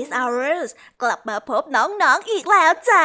ายการ Kiss Hours กลับมาพบน้องๆออีกแล้วจ้า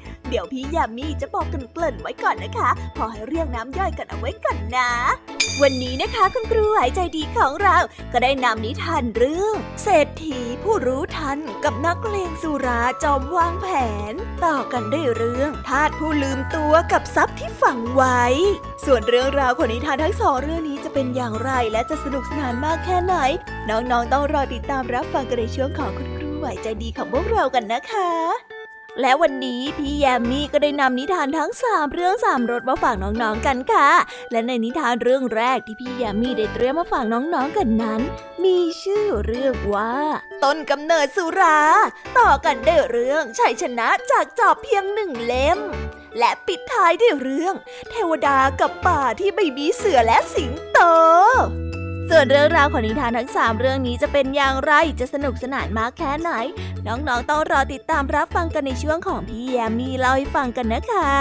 เดี๋ยวพี่ยามีจะบอกกันเกลิ่นไว้ก่อนนะคะ พอให้เรียกน้ำย่อยกันเอาไว้ก่อนนะ วันนี้นะคะคุณครูหายใจดีของเรา ก็ได้นำนิทานเรื่อง เศรษฐีผู้รู้ทันกับนักเลงสุราจอมวางแผน ต่อกันได้เรื่องทาสผู้ลืมตัวกับทรัพย์ที่ฝังไว้ ส่วนเรื่องราวของนิทานทั้งสองเรื่องนี้จะเป็นอย่างไรและจะสนุกสนานมากแค่ไหน น้องๆต้องรอติดตามรับฟังกันในช่วงของคุณครูหายใจดีของพวกเรากันนะคะ และวันนี้พี่แยมมี่ก็ได้นำนิทานทั้งสามเรื่องสามรสมาฝากน้องๆกันค่ะ และในนิทานเรื่องแรกที่พี่แยมมี่ได้เตรียมมาฝากน้องๆกันนั้น มีชื่อเรื่องว่า ต้นกำเนิดสุรา ต่อกันด้เรื่องชัยชนะจากจอบเพียงหนึ่งเล่ม และปิดท้ายด้วยเรื่อง เทวดากับป่าที่ไม่มีเสือและสิงโต ส่วนเรื่องราวของนิทานทั้ง 3 เรื่องนี้จะเป็นอย่างไรจะสนุกสนานมากแค่ไหน น้องๆต้องรอติดตามรับฟังกันในช่วงของพี่แยมมีเล่าให้ฟังกันนะคะ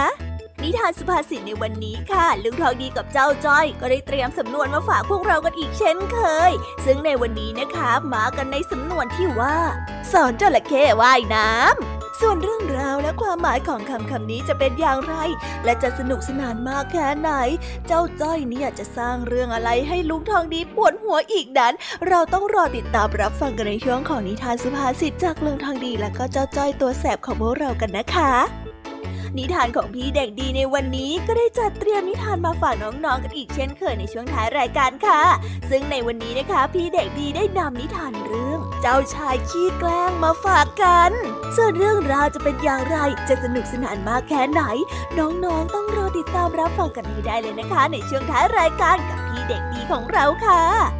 นิทานสุภาษิตในวันนี้ค่ะ ลุงทองดีกับเจ้าจ้อย ก็ได้เตรียมสำนวนมาฝากพวกเรากันอีกเช่นเคย ซึ่งในวันนี้นะคะมากันในสำนวนที่ว่า สอนจระเข้ว่ายน้ำ ส่วนเรื่องราวและความหมายของคำคำนี้จะเป็นอย่างไร และจะสนุกสนานมากแค่ไหน เจ้าจ้อยเนี่ยจะสร้างเรื่องอะไรให้ลุงทองดีปวดหัวอีกนั้น เราต้องรอติดตามรับฟังกันในช่วงของนิทานสุภาษิตจากลุงทองดีและก็เจ้าจ้อยตัวแสบของพวกเรากันนะคะ นิทานของพี่เด็กดีในวันนี้ก็ได้จัดเตรียมนิทานมาฝากน้องๆกันอีกเช่นเคยในช่วงท้ายรายการค่ะ ซึ่งในวันนี้นะคะ พี่เด็กดีได้นำนิทานเรื่อง เจ้าชายขี้แกล้งมาฝากกัน ส่วนเรื่องราวจะเป็นอย่างไรจะสนุกสนานมากแค่ไหน น้องๆต้องรอติดตามรับฟังกันให้ได้เลยนะคะ ในช่วงท้ายรายการกับพี่เด็กดีของเราค่ะ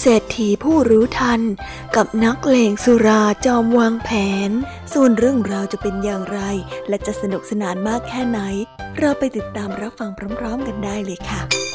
เศรษฐีผู้รู้ทัน กับนักเลงสุราจอมวางแผน ส่วนเรื่องราวจะเป็นอย่างไร และจะสนุกสนานมากแค่ไหน เราไปติดตามรับฟังพร้อมๆกันได้เลยค่ะ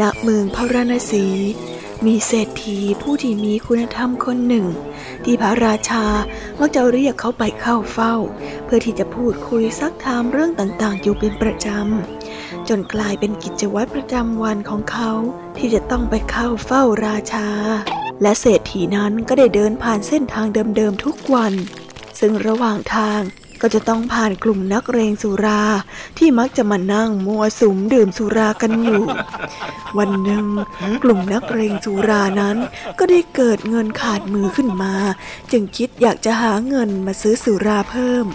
ณเมืองพระราณสี มีเศรษฐีผู้ที่มีคุณธรรมคนหนึ่ง ที่พระราชามักจะเรียกเขาไปเข้าเฝ้า เพื่อที่จะพูดคุยซักถามเรื่องต่างๆ อยู่เป็นประจำ จนกลายเป็นกิจวัตรประจำวันของเขาที่จะต้องไปเข้าเฝ้าราชา และเศรษฐีนั้นก็ได้เดินผ่านเส้นทางเดิมๆทุกวัน ซึ่งระหว่างทาง ก็จะต้องผ่านกลุ่มนักเรงสุราที่มักจะมานั่งมัวสุมดื่มสุรากันอยู่ วันหนึ่งกลุ่มนักเรงสุรานั้น ก็ได้เกิดเงินขาดมือขึ้นมา จึงคิดอยากจะหาเงินมาซื้อสุราเพิ่ม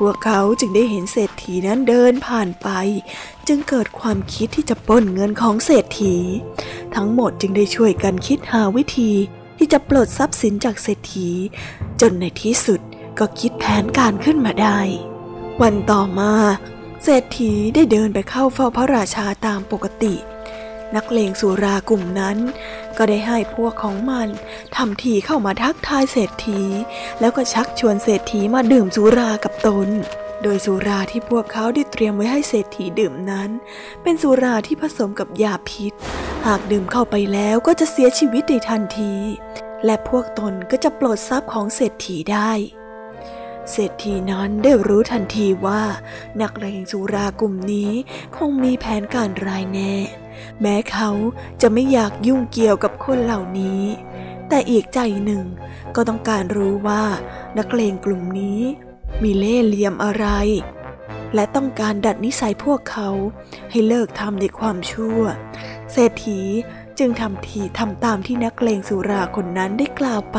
พวกเขาจึงได้เห็นเศรษฐีนั้นเดินผ่านไป จึงเกิดความคิดที่จะปล้นเงินของเศรษฐี ทั้งหมดจึงได้ช่วยกันคิดหาวิธีที่จะปลดทรัพย์สินจากเศรษฐี จนในที่สุด ก็คิดแผนการขึ้นมาได้ วันต่อมาเศรษฐีได้เดินไปเข้าเฝ้าพระราชาตามปกติ นักเลงสุรากลุ่มนั้น ก็ได้ให้พวกของมันทำทีเข้ามาทักทายเศรษฐี แล้วก็ชักชวนเศรษฐีมาดื่มสุรากับตน โดยสุราที่พวกเขาได้เตรียมไว้ให้เศรษฐีดื่มนั้น เป็นสุราที่ผสมกับยาพิษ หากดื่มเข้าไปแล้วก็จะเสียชีวิตในทันที และพวกตนก็จะปลดทรัพย์ของเศรษฐีได้ เศรษฐีนั้นได้รู้ทันทีว่า นักเลงสุรากลุ่มนี้คงมีแผนการรายแน่ แม้เขาจะไม่อยากยุ่งเกี่ยวกับคนเหล่านี้ แต่อีกใจหนึ่งก็ต้องการรู้ว่า นักเลงกลุ่มนี้ มีเล่ห์เหลี่ยมอะไร และต้องการดัดนิสัยพวกเขาให้เลิกทำในความชั่ว เศรษฐีจึงทำทีทำตามที่นักเลงสุราคนนั้นได้กล่าวไป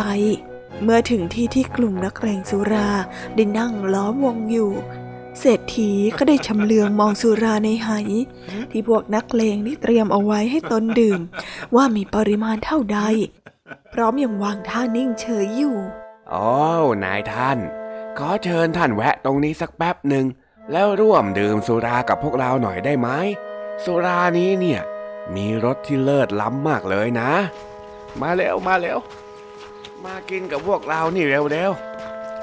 เมื่อถึงที่ที่กลุ่มนักเรงสุราได้นั่งล้อมวงอยู่ เศรษฐีก็ได้ชำเลืองมองสุราในไหที่พวกนักเลงนี่เตรียมเอาไว้ให้ตนดื่ม ว่ามีปริมาณเท่าใด พร้อมยังวางท่านิ่งเฉยอยู่โอ้นายท่าน ขอเชิญท่านแวะตรงนี้สักแป๊บหนึ่งแล้วร่วมดื่มสุรากับพวกเราหน่อยได้ไหมสุรานี้เนี่ย มีรสที่เลิศล้ำมากเลยนะ มาเร็วมาเร็ว มากินกับพวกเรานี่เร็วเร็ว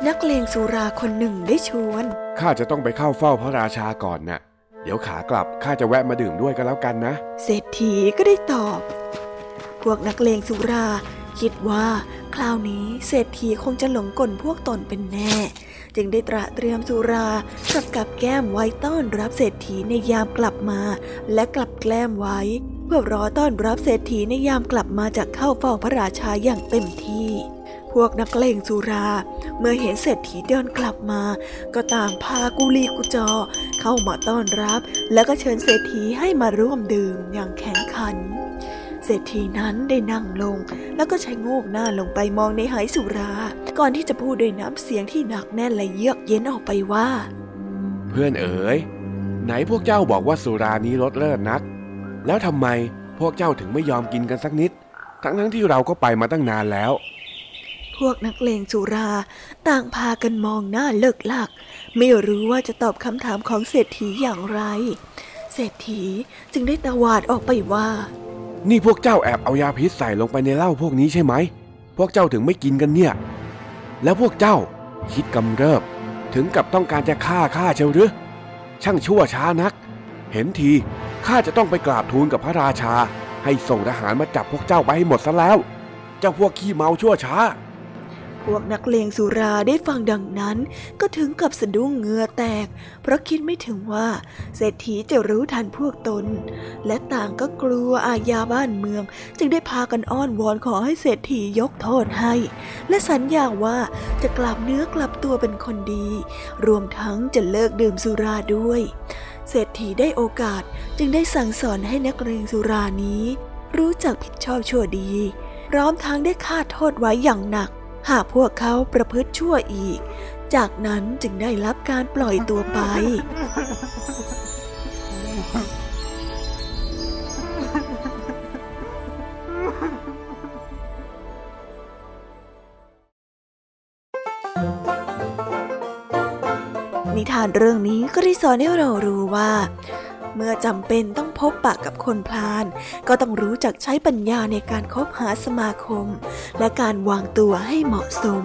นักเลงสุราคนหนึ่งได้ชวน ข้าจะต้องไปเข้าเฝ้าพระราชาก่อนนะ่ะ เดี๋ยวขากลับข้าจะแวะมาดื่มด้วยกันแล้วกันนะ เศรษฐีก็ได้ตอบ พวกนักเลงสุราคิดว่าคราวนี้เศรษฐีคงจะหลงกลพวกตนเป็นแน่ จึงได้ตระเตรียมสุรากับกับแก้มไว้ต้อนรับเศรษฐีในยามกลับมา และกลับแกล้มไว้เพื่อรอต้อนรับเศรษฐีในยามกลับมาจากเข้าเฝ้าพระราชาอย่างเต็มที่ พวกนักเลงสุรา เมื่อเห็นเศรษฐีเดินกลับมา ก็ต่างพากุลีกุจอ เข้ามาต้อนรับ แล้วก็เชิญเศรษฐีให้มาร่วมดื่มอย่างแข็งขัน เศรษฐีนั้นได้นั่งลง แล้วก็ใช้โงกหน้าลงไปมองในหายสุรา ก่อนที่จะพูดด้วยน้ำเสียงที่หนักแน่นและเยือกเย็นออกไปว่า เพื่อนเอ๋ยไหนพวกเจ้าบอกว่าสุรานี้รสเลิศนัก แล้วทำไมพวกเจ้าถึงไม่ยอมกินกันสักนิด ทั้งทั้งที่เราก็ไปมาตั้งนานแล้ว พวกนักเลงสุราต่างพากันมองหน้าเลิกลัก ไม่รู้ว่าจะตอบคำถามของเศรษฐีอย่างไร เศรษฐีจึงได้ตวาดออกไปว่า นี่พวกเจ้าแอบเอายาพิษใส่ลงไปในเหล้าพวกนี้ใช่ไหม พวกเจ้าถึงไม่กินกันเนี่ย แล้วพวกเจ้าคิดกำเริบ ถึงกับต้องการจะฆ่าข้าเชียวหรือช่างชั่วช้านัก เห็นที ข้าจะต้องไปกราบทูลกับพระราชา ให้ส่งทหารมาจับพวกเจ้าไปให้หมดซะแล้ว เจ้าพวกขี้เมาชั่วช้า พวกนักเลงสุราได้ฟังดังนั้น ก็ถึงกับสะดุ้งเงือแตก เพราะคิดไม่ถึงว่า เศรษฐีจะรู้ทันพวกตน และต่างก็กลัวอาญาบ้านเมือง จึงได้พากันอ้อนวอนขอให้เศรษฐียกโทษให้ และสัญญาว่าจะกลับเนื้อกลับตัวเป็นคนดี รวมทั้งจะเลิกดื่มสุราด้วย เศรษฐีได้โอกาสจึงได้สั่งสอนให้นักเลงสุรานี้ รู้จักผิดชอบชั่วดี พร้อมทั้งได้ฆ่าโทษไว้อย่างหนัก หากพวกเขาประพฤติชั่วอีก จากนั้นจึงได้รับการปล่อยตัวไป นิทานเรื่องนี้ก็ได้สอนให้เรารู้ว่า เมื่อจำเป็นต้องพบปะกับคนพลาน ก็ต้องรู้จักใช้ปัญญาในการคบหาสมาคม และการวางตัวให้เหมาะสม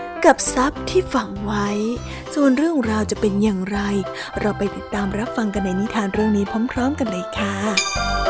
กับทรัพย์ที่ฝังไว้ ส่วนเรื่องราวจะเป็นอย่างไร เราไปติดตามรับฟังกันในนิทานเรื่องนี้พร้อม ๆ กันเลยค่ะ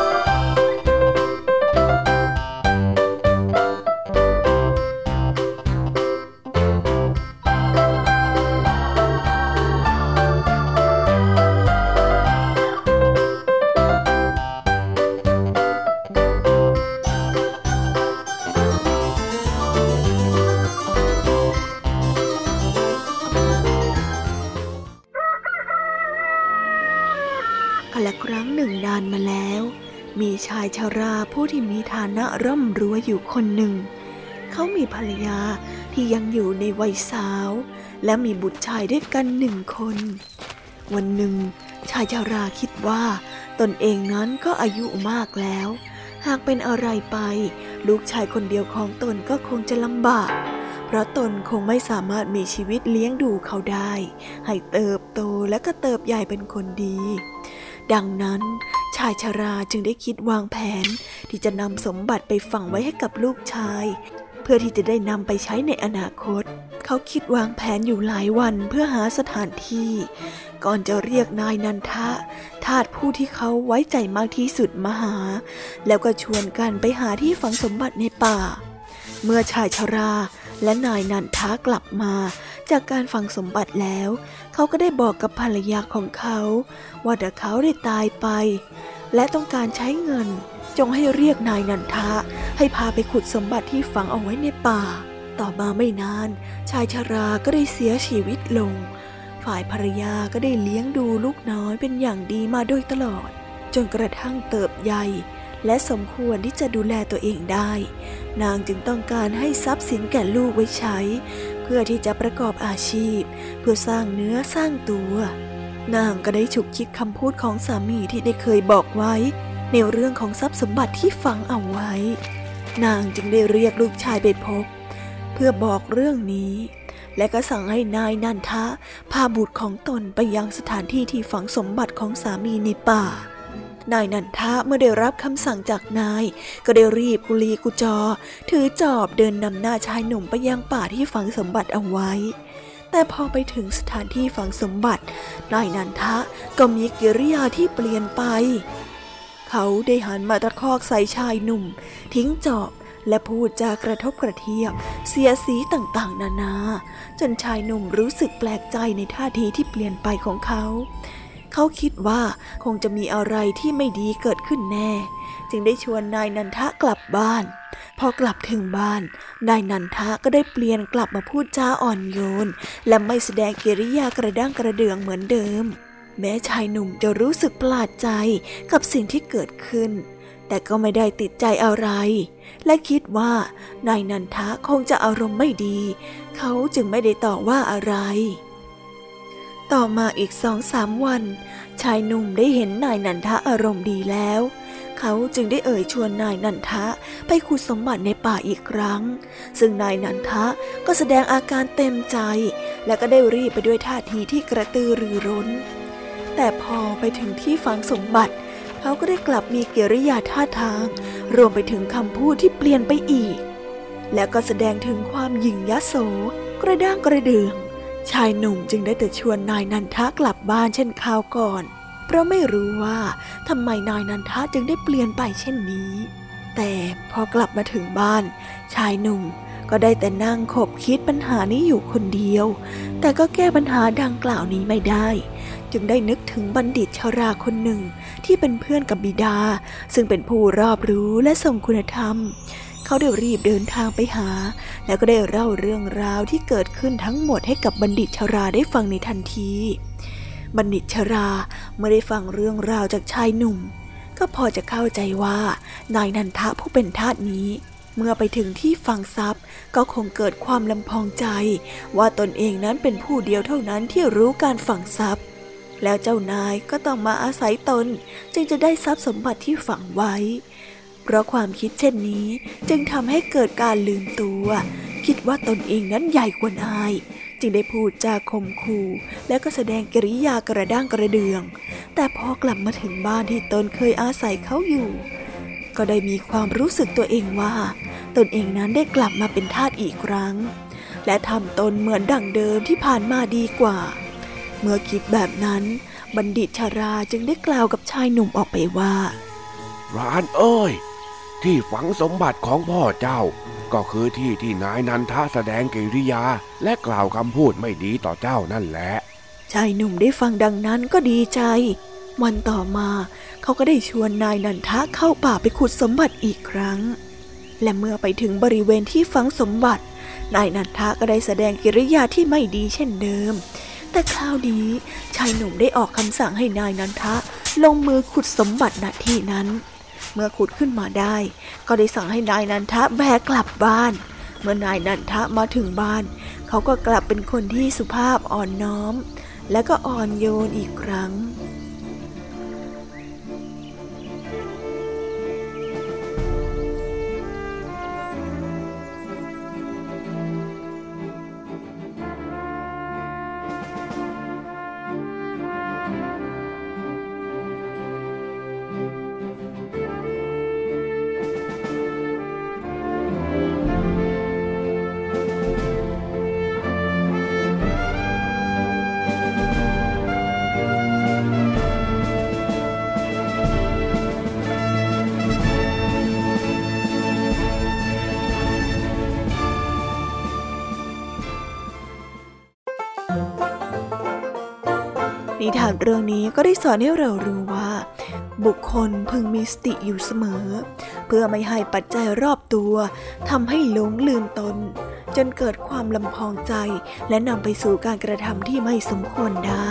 ที่ยังอยู่ในวัยสาว และมีบุตรชายด้วยกันหนึ่งคน วันหนึ่ง ชายชาราคิดว่าตนเองนั้นก็อายุมากแล้ว หากเป็นอะไรไป ลูกชายคนเดียวของตนก็คงจะลำบาก เพราะตนคงไม่สามารถมีชีวิตเลี้ยงดูเขาได้ ให้เติบโตและก็เติบใหญ่เป็นคนดี ดังนั้นชายชราจึงได้คิดวางแผนที่จะนำสมบัติไปฝังไว้ให้กับลูกชาย เพื่อที่จะได้นำไปใช้ในอนาคต เขาคิดวางแผนอยู่หลายวันเพื่อหาสถานที่ ก่อนจะเรียกนายนันทะ ทาสผู้ที่เขาไว้ใจมากที่สุดมาหา แล้วก็ชวนกันไปหาที่ฝังสมบัติในป่า เมื่อชายชราและนายนันทะกลับมา จากการฝังสมบัติแล้ว เขาก็ได้บอกกับภรรยาของเขา ว่าถ้าเขาได้ตายไป และต้องการใช้เงิน จงให้เรียกนายนันทะ ให้พาไปขุดสมบัติที่ฝังเอาไว้ในป่า ต่อมาไม่นาน ชายชราก็ได้เสียชีวิตลง ฝ่ายภรรยาก็ได้เลี้ยงดูลูกน้อยเป็นอย่างดีมาโดยตลอด จนกระทั่งเติบใหญ่และสมควรที่จะดูแลตัวเองได้ นางจึงต้องการให้ทรัพย์สินแก่ลูกไว้ใช้ เพื่อที่จะประกอบอาชีพ เพื่อสร้างเนื้อสร้างตัว นางก็ได้ฉุกคิดคำพูดของสามีที่ได้เคยบอกไว้ ในเรื่องของทรัพย์สมบัติที่ฝังเอาไว้ นางจึงได้เรียกลูกชายไปพบ เพื่อบอกเรื่องนี้ และก็สั่งให้นายนันทะ พาบุตรของตนไปยังสถานที่ที่ฝังสมบัติของสามีในป่า นายนันทะเมื่อได้รับคำสั่งจากนาย ก็ได้รีบกุลีกุจอ ถือจอบเดินนำหน้าชายหนุ่มไปยังป่าที่ฝังสมบัติเอาไว้แต่พอไปถึงสถานที่ฝังสมบัติ นายนันทะก็มีกิริยาที่เปลี่ยนไป เขาได้หันมาตะคอกใส่ชายหนุ่ม ทิ้งจอบและพูดจากระทบกระเทียบเสียสีต่างๆ นานา จนชายหนุ่มรู้สึกแปลกใจในท่าทีที่เปลี่ยนไปของเขา เขาคิดว่าคงจะมีอะไรที่ไม่ดีเกิดขึ้นแน่ จึงได้ชวนนายนันทะกลับบ้าน พอกลับถึงบ้าน นายนันทะก็ได้เปลี่ยนกลับมาพูดจาอ่อนโยน และไม่แสดงกิริยากระด้างกระเดืองเหมือนเดิม แม้ชายหนุ่มจะรู้สึกประหลาดใจกับสิ่งที่เกิดขึ้น แต่ก็ไม่ได้ติดใจอะไร และคิดว่านายนันทะคงจะอารมณ์ไม่ดี เขาจึงไม่ได้ต่อว่าอะไร ต่อมาอีกสองสามวัน ชายหนุ่มได้เห็นนายนันทะอารมณ์ดีแล้วเขาจึงได้เอ่ยชวนนายนันทะไปขุดสมบัติในป่าอีกครั้ง ซึ่งนายนันทะก็แสดงอาการเต็มใจ และก็ได้รีบไปด้วยท่าทีที่กระตือรือร้น แต่พอไปถึงที่ฝังสมบัติ เขาก็ได้กลับมีกิริยาท่าทาง รวมไปถึงคำพูดที่เปลี่ยนไปอีก และก็แสดงถึงความหยิ่งยโส กระด้างกระเดืองชายหนุ่มจึงได้แต่ชวนนายนันทะกลับบ้านเช่นคราวก่อน เพราะไม่รู้ว่าทำไมนายนันทะจึงได้เปลี่ยนไปเช่นนี้ แต่พอกลับมาถึงบ้าน ชายหนุ่มก็ได้แต่นั่งขบคิดปัญหานี้อยู่คนเดียว แต่ก็แก้ปัญหาดังกล่าวนี้ไม่ได้ จึงได้นึกถึงบัณฑิตชาราคนหนึ่ง ที่เป็นเพื่อนกับบิดา ซึ่งเป็นผู้รอบรู้และทรงคุณธรรม เขาได้รีบเดินทางไปหา แล้วก็ได้เล่าเรื่องราวที่เกิดขึ้นทั้งหมดให้กับบัณฑิตชาราได้ฟังในทันที บัณฑิตชาราเมื่อได้ฟังเรื่องราวจากชายหนุ่ม ก็พอจะเข้าใจว่านายนันทะผู้เป็นทาสนี้เมื่อไปถึงที่ฝังทรัพย์ก็คงเกิดความลำพองใจ ว่าตนเองนั้นเป็นผู้เดียวเท่านั้นที่รู้การฝังทรัพย์ แล้วเจ้านายก็ต้องมาอาศัยตน จึงจะได้ทรัพย์สมบัติที่ฝังไว้ เพราะความคิดเช่นนี้จึงทำให้เกิดการลืมตัว คิดว่าตนเองนั้นใหญ่กว่านาย จึงได้พูดจาข่มขู่และก็แสดงกิริยากระด้างกระเดือง แต่พอกลับมาถึงบ้านที่ตนเคยอาศัยเขาอยู่ ก็ได้มีความรู้สึกตัวเองว่า ตนเองนั้นได้กลับมาเป็นทาสอีกครั้ง และทำตนเหมือนดั่งเดิมที่ผ่านมาดีกว่า เมื่อคิดแบบนั้น บัณฑิตชาราจึงได้กล่าวกับชายหนุ่มออกไปว่า ร้านเอ้ย ที่ฝังสมบัติของพ่อเจ้า ก็คือที่ที่นายนันทะแสดงกิริยา และกล่าวคำพูดไม่ดีต่อเจ้านั่นแหละ ชายหนุ่มได้ฟังดังนั้นก็ดีใจ วันต่อมาเขาก็ได้ชวนนายนันทะเข้าป่าไปขุดสมบัติอีกครั้ง และเมื่อไปถึงบริเวณที่ฝังสมบัติ นายนันทะก็ได้แสดงกิริยาที่ไม่ดีเช่นเดิม แต่คราวนี้ชายหนุ่มได้ออกคำสั่งให้นายนันทะ ลงมือขุดสมบัติณที่นั้น เมื่อขุดขึ้นมาได้ ก็ได้สั่งให้นายนันทะแบกกลับบ้าน เมื่อนายนันทะมาถึงบ้าน เขาก็กลับเป็นคนที่สุภาพอ่อนน้อม และก็อ่อนโยนอีกครั้ง เรื่องนี้ก็ได้สอนให้เรารู้ว่า บุคคลพึงมีสติอยู่เสมอ เพื่อไม่ให้ปัจจัยรอบตัวทำให้หลงลืมตน จนเกิดความลำพองใจ และนำไปสู่การกระทำที่ไม่สมควรได้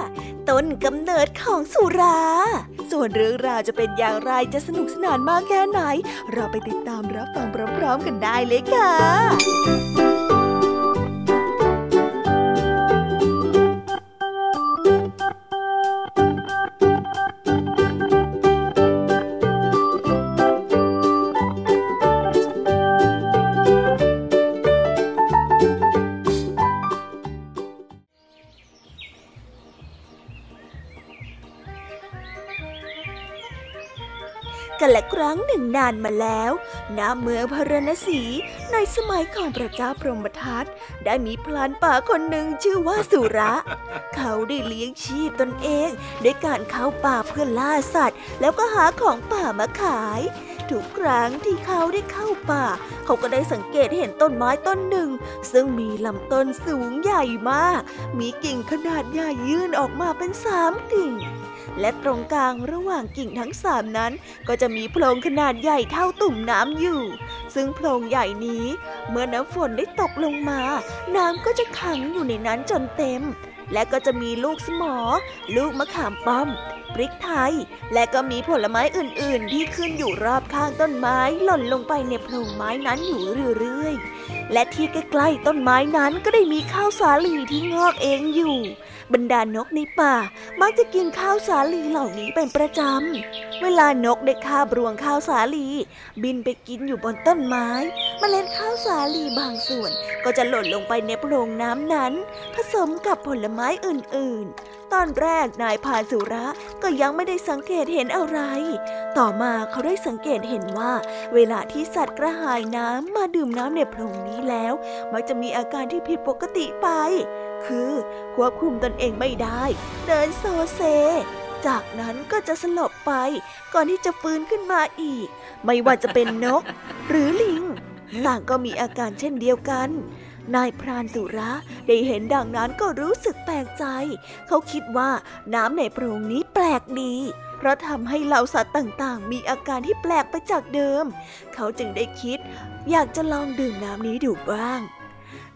ต้นกำเนิดของสุรา ส่วนเรื่องราวจะเป็นอย่างไรจะสนุกสนานมากแค่ไหน เราไปติดตามรับฟังพร้อมๆกันได้เลยค่ะ นนานมาแล้ว ณ เมืองพารณสี ในสมัยของพระเจ้าพรหมทัต ได้มีพลานป่าคนหนึ่งชื่อว่าสุระ เขาได้เลี้ยงชีพตนเองด้วยการเข้าป่าเพื่อล่าสัตว์ แล้วก็หาของป่ามาขายทุกครั้งที่เขาได้เข้าป่า เขาก็ได้สังเกตเห็นต้นไม้ต้นหนึ่ง ซึ่งมีลำต้นสูงใหญ่มาก มีกิ่งขนาดใหญ่ยื่นออกมาเป็นสามกิ่ง และตรงกลางระหว่างกิ่งทั้งสามนั้น ก็จะมีโพรงขนาดใหญ่เท่าตุ่มน้ำอยู่ ซึ่งโพรงใหญ่นี้ เมื่อน้ำฝนได้ตกลงมา น้ำก็จะขังอยู่ในนั้นจนเต็ม และก็จะมีลูกสมอ ลูกมะขามป้อม พริกไทย และก็มีผลไม้อื่นๆ ที่ขึ้นอยู่รอบข้างต้นไม้หล่นลงไปในโพรงไม้นั้นอยู่เรื่อยๆ และที่ใกล้ๆต้นไม้นั้นก็ได้มีข้าวสาลีที่งอกเองอยู่ บรรดานกในป่า มักจะกินข้าวสาลีเหล่านี้เป็นประจำ เวลานกได้คาบรวงข้าวสาลี บินไปกินอยู่บนต้นไม้มเมล็ดข้าวสาลีบางส่วนก็จะหล่นลงไปในโพรงน้ำนั้น ผสมกับผลไม้อื่นๆ ตอนแรกนายพาสุระก็ยังไม่ได้สังเกตเห็นอะไร ต่อมาเขาได้สังเกตเห็นว่า เวลาที่สัตว์กระหายน้ำมาดื่มน้ำในโพรงนี้แล้ว มักจะมีอาการที่ผิดปกติไป คือควบคุมตนเองไม่ได้ เดินโซเซ จากนั้นก็จะสลบไป ก่อนที่จะฟื้นขึ้นมาอีก ไม่ว่าจะเป็นนก หรือลิง ต่างก็มีอาการเช่นเดียวกัน นายพรานสุระได้เห็นดังนั้นก็รู้สึกแปลกใจ เขาคิดว่าน้ำในโพรงนี้แปลกดี เพราะทำให้เหล่าสัตว์ต่างๆ มีอาการที่แปลกไปจากเดิม เขาจึงได้คิด อยากจะลองดื่มน้ำนี้ดูบ้าง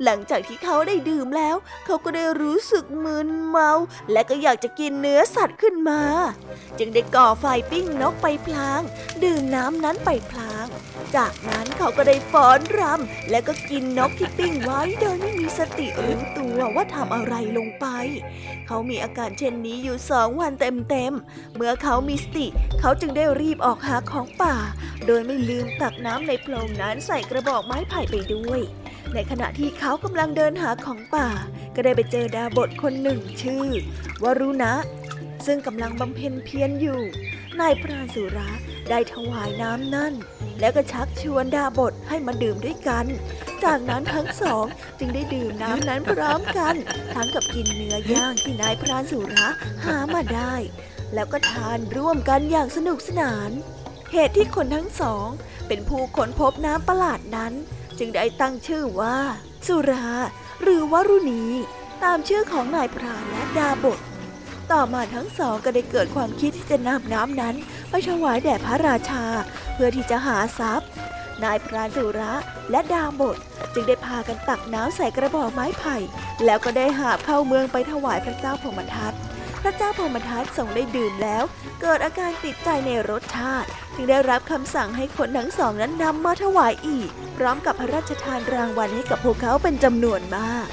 หลังจากที่เขาได้ดื่มแล้ว เขาก็ได้รู้สึกมึนเมา และก็อยากจะกินเนื้อสัตว์ขึ้นมา จึงได้ก่อไฟปิ้งนกไปพลาง ดื่มน้ำนั้นไปพลาง จากนั้นเขาก็ได้ฟ้อนรำและก็กินนกที่ปิ้งไว้โดยไม่มีสติรู้ตัวว่าทำอะไรลงไป เขามีอาการเช่นนี้อยู่สองวันเต็มๆ เมื่อเขามีสติ เขาจึงได้รีบออกหาของป่า โดยไม่ลืมตักน้ำในโพรงนั้นใส่กระบอกไม้ไผ่ไปด้วย ในขณะที่เขากำลังเดินหาของป่า ก็ได้ไปเจอดาบทคนหนึ่งชื่อวรุณะ ซึ่งกำลังบำเพ็ญเพียรอยู่ นายพรานสุระได้ถวายน้ำนั่น แล้วก็ชักชวนดาบทให้มาดื่มด้วยกัน จากนั้นทั้งสองจึงได้ดื่มน้ำนั้นพร้อมกัน ทั้งกับกินเนื้อย่างที่นายพรานสุระหามาได้ แล้วก็ทานร่วมกันอย่างสนุกสนาน เหตุที่คนทั้งสอง เป็นผู้ค้นพบน้ำประหลาดนั้น จึงได้ตั้งชื่อว่า สุรา หรือวรุณี ตามชื่อของนายพรานและดาบท ต่อมาทั้งสองก็ได้เกิดความคิดที่จะนำน้ำนั้นไปถวายแด่พระราชา เพื่อที่จะหาทรัพย์ นายพรานสุระและดาบทจึงได้พากันตักน้ำใส่กระบอกไม้ไผ่ แล้วก็ได้หาบเข้าเมืองไปถวายพระเจ้าพมทัต ระเจ้าพมทัตทรงได้ดื่มแล้ว เกิดอาการติดใจในรสชาติ จึงได้รับคำสั่งให้คนทั้งสองนั้นนำมาถวายอีก พร้อมกับพระราชทานรางวัลให้กับพวกเขาเป็นจำนวนมาก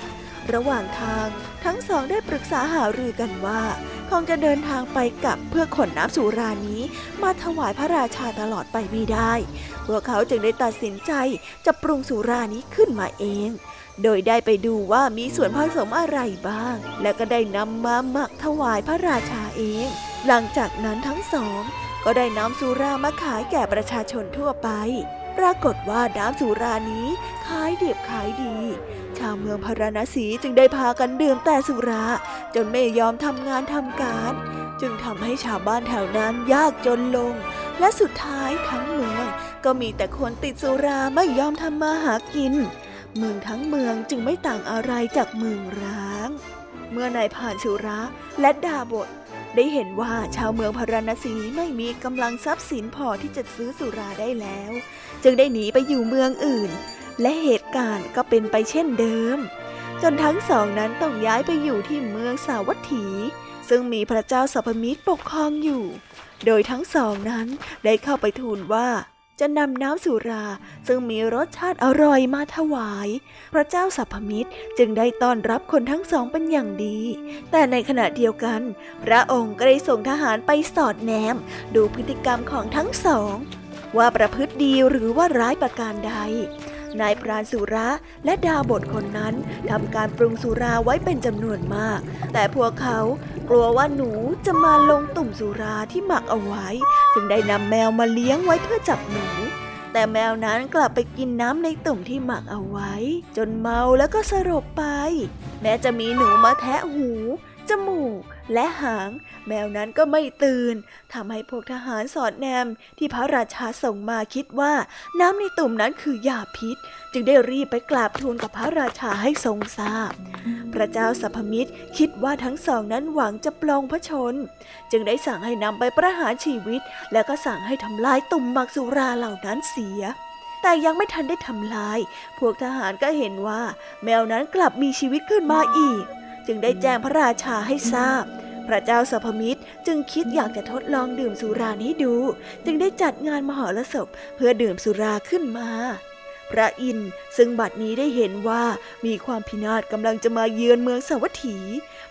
ระหว่างทางทั้งสองได้ปรึกษาหารือกันว่าคงจะเดินทางไปกับเพื่อขนน้ำสุรานี้ มาถวายพระราชาตลอดไปไม่ได้ พวกเขาจึงได้ตัดสินใจจะปรุงสุรานี้ขึ้นมาเอง โดยได้ไปดูว่ามีส่วนผสมอะไรบ้าง แล้วก็ได้นำมาหมักถวายพระราชาเอง หลังจากนั้นทั้งสอง ก็ได้นำสุรามาขายแก่ประชาชนทั่วไป ปรากฏว่าน้ำสุรานี้ขายดีบขายดี ชาวเมืองพาราณสีจึงได้พากันดื่มแต่สุรา จนไม่ยอมทำงานทำการ จึงทำให้ชาวบ้านแถวนั้นยากจนลง และสุดท้ายทั้งเมืองก็มีแต่คนติดสุราไม่ยอมทำมาหากิน เมืองทั้งเมืองจึงไม่ต่างอะไรจากเมืองร้าง เมื่อนายผ่านสุระและดาบท ได้เห็นว่าชาวเมืองพาราณสีไม่มีกำลังทรัพย์สินพอที่จะซื้อสุราได้แล้ว จึงได้หนีไปอยู่เมืองอื่น และเหตุการณ์ก็เป็นไปเช่นเดิม จนทั้งสองนั้นต้องย้ายไปอยู่ที่เมืองสาวัตถี ซึ่งมีพระเจ้าสัพมิตรปกครองอยู่ โดยทั้งสองนั้นได้เข้าไปทูลว่า จะนำน้ำสุรา ซึ่งมีรสชาติอร่อยมาถวาย พระเจ้าสัพมิตรจึงได้ต้อนรับคนทั้งสองเป็นอย่างดี แต่ในขณะเดียวกัน พระองค์ก็ได้ส่งทหารไปสอดแนม ดูพฤติกรรมของทั้งสอง ว่าประพฤติดีหรือว่าร้ายประการใด นายพรานสุระและดาบทคนนั้นทำการปรุงสุราไว้เป็นจำนวนมาก แต่พวกเขากลัวว่าหนูจะมาลงตุ่มสุราที่หมักเอาไว้ จึงได้นำแมวมาเลี้ยงไว้เพื่อจับหนูแต่แมวนั้นกลับไปกินน้ำในตุ่มที่หมักเอาไว้ จนเมาแล้วก็สลบไป แม้จะมีหนูมาแทะหู จมูก และหาง แมวนั้นก็ไม่ตื่นทำให้พวกทหารสอดแนมที่พระราชาส่งมาคิดว่าน้ำในตุ่มนั้นคือยาพิษ จึงได้รีบไปกราบทูลกับพระราชาให้ทรงทราบ พระเจ้าสัพมิตรคิดว่าทั้งสองนั้นหวังจะปลงพระชน จึงได้สั่งให้นำไปประหารชีวิต แล้วก็สั่งให้ทำลายตุ่มมักสุราเหล่านั้นเสียแต่ยังไม่ทันได้ทำลาย พวกทหารก็เห็นว่า แมวนั้นกลับมีชีวิตขึ้นมาอีก จึงได้แจ้งพระราชาให้ทราบ พระเจ้าสัพมิตรจึงคิดอยากจะทดลองดื่มสุรานี้ดู จึงได้จัดงานมหรสพเพื่อดื่มสุราขึ้นมาพระอินทร์ซึ่งบัดนี้ได้เห็นว่ามีความพินาศกำลังจะมาเยือนเมืองสวัสถี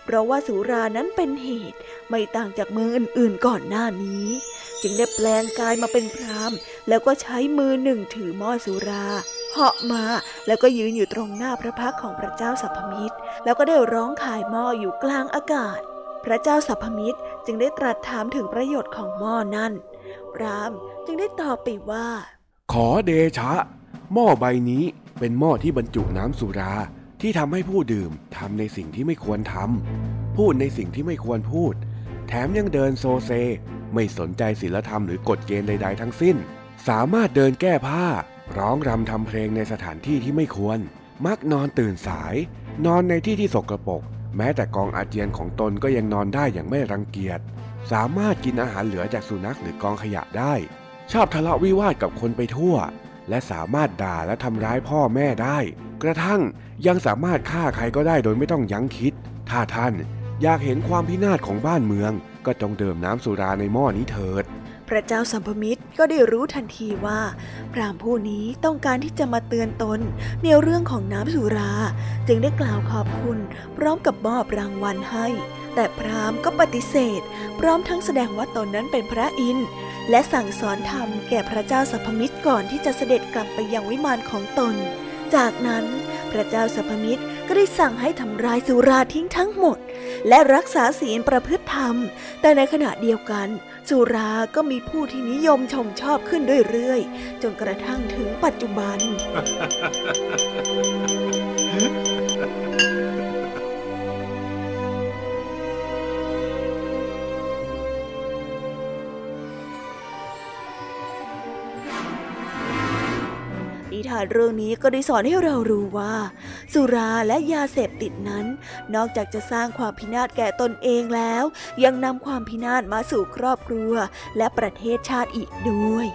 เพราะว่าสุรานั้นเป็นเหตุไม่ต่างจากเมืองอื่นๆก่อนหน้านี้ จึงได้แปลงกายมาเป็นพรามแล้วก็ใช้มือหนึ่งถือหม้อสุราเหาะมาแล้วก็ยืนอยู่ตรงหน้าพระพักของพระเจ้าสัพมิตร แล้วก็ได้ร้องขายหม้ออยู่กลางอากาศ พระเจ้าสัพพมิตรจึงได้ตรัสถามถึงประโยชน์ของหม้อนั้นพรามจึงได้ตอบไปว่า ขอเดชะ หม้อใบนี้เป็นหม้อที่บรรจุน้ำสุราที่ทำให้ผู้ดื่มทำในสิ่งที่ไม่ควรทำพูดในสิ่งที่ไม่ควรพูด แถมยังเดินโซเซ ไม่สนใจศีลธรรมหรือกฎเกณฑ์ใด ๆ ทั้งสิ้น สามารถเดินแก้ผ้า ร้องรำทำเพลงในสถานที่ที่ไม่ควร มักนอนตื่นสาย นอนในที่ที่สกรปรกแม้แต่กองอาเจียนของตนก็ยังนอนได้อย่างไม่รังเกียจ สามารถกินอาหารเหลือจากสุนัขหรือกองขยะได้ ชอบทะเลาะวิวาทกับคนไปทั่ว และสามารถด่าและทำร้ายพ่อแม่ได้ กระทั่งยังสามารถฆ่าใครก็ได้โดยไม่ต้องยั้งคิด ถ้าท่านอยากเห็นความพินาศของบ้านเมือง ก็ต้องดื่มน้ำสุราในหม้อนี้เถิด พระเจ้าสัมภมิตรก็ได้รู้ทันทีว่า พรามผู้นี้ต้องการที่จะมาเตือนตนในเรื่องของน้ำสุรา จึงได้กล่าวขอบคุณ พร้อมกับมอบรางวัลให้ แต่พรามก็ปฏิเสธ พร้อมทั้งแสดงว่าตนนั้นเป็นพระอินทร์และสั่งสอนธรรมแก่พระเจ้าสัพพมิตรก่อนที่จะเสด็จกลับไปยังวิมานของตน จากนั้นพระเจ้าสัพมิตร ก็ได้สั่งให้ทำลายสุราทิ้งทั้งหมด และรักษาศีลประพฤติธรรม แต่ในขณะเดียวกัน สุราก็มีผู้ที่นิยมชมชอบขึ้นเรื่อยๆ จนกระทั่งถึงปัจจุบัน ทานเรื่องนี้ก็ได้สอนให้เรารู้ว่า สุราและยาเสพติดนั้น นอกจากจะสร้างความพินาศแก่ตนเองแล้ว ยังนำความพินาศมาสู่ครอบครัว และประเทศชาติอีกด้วย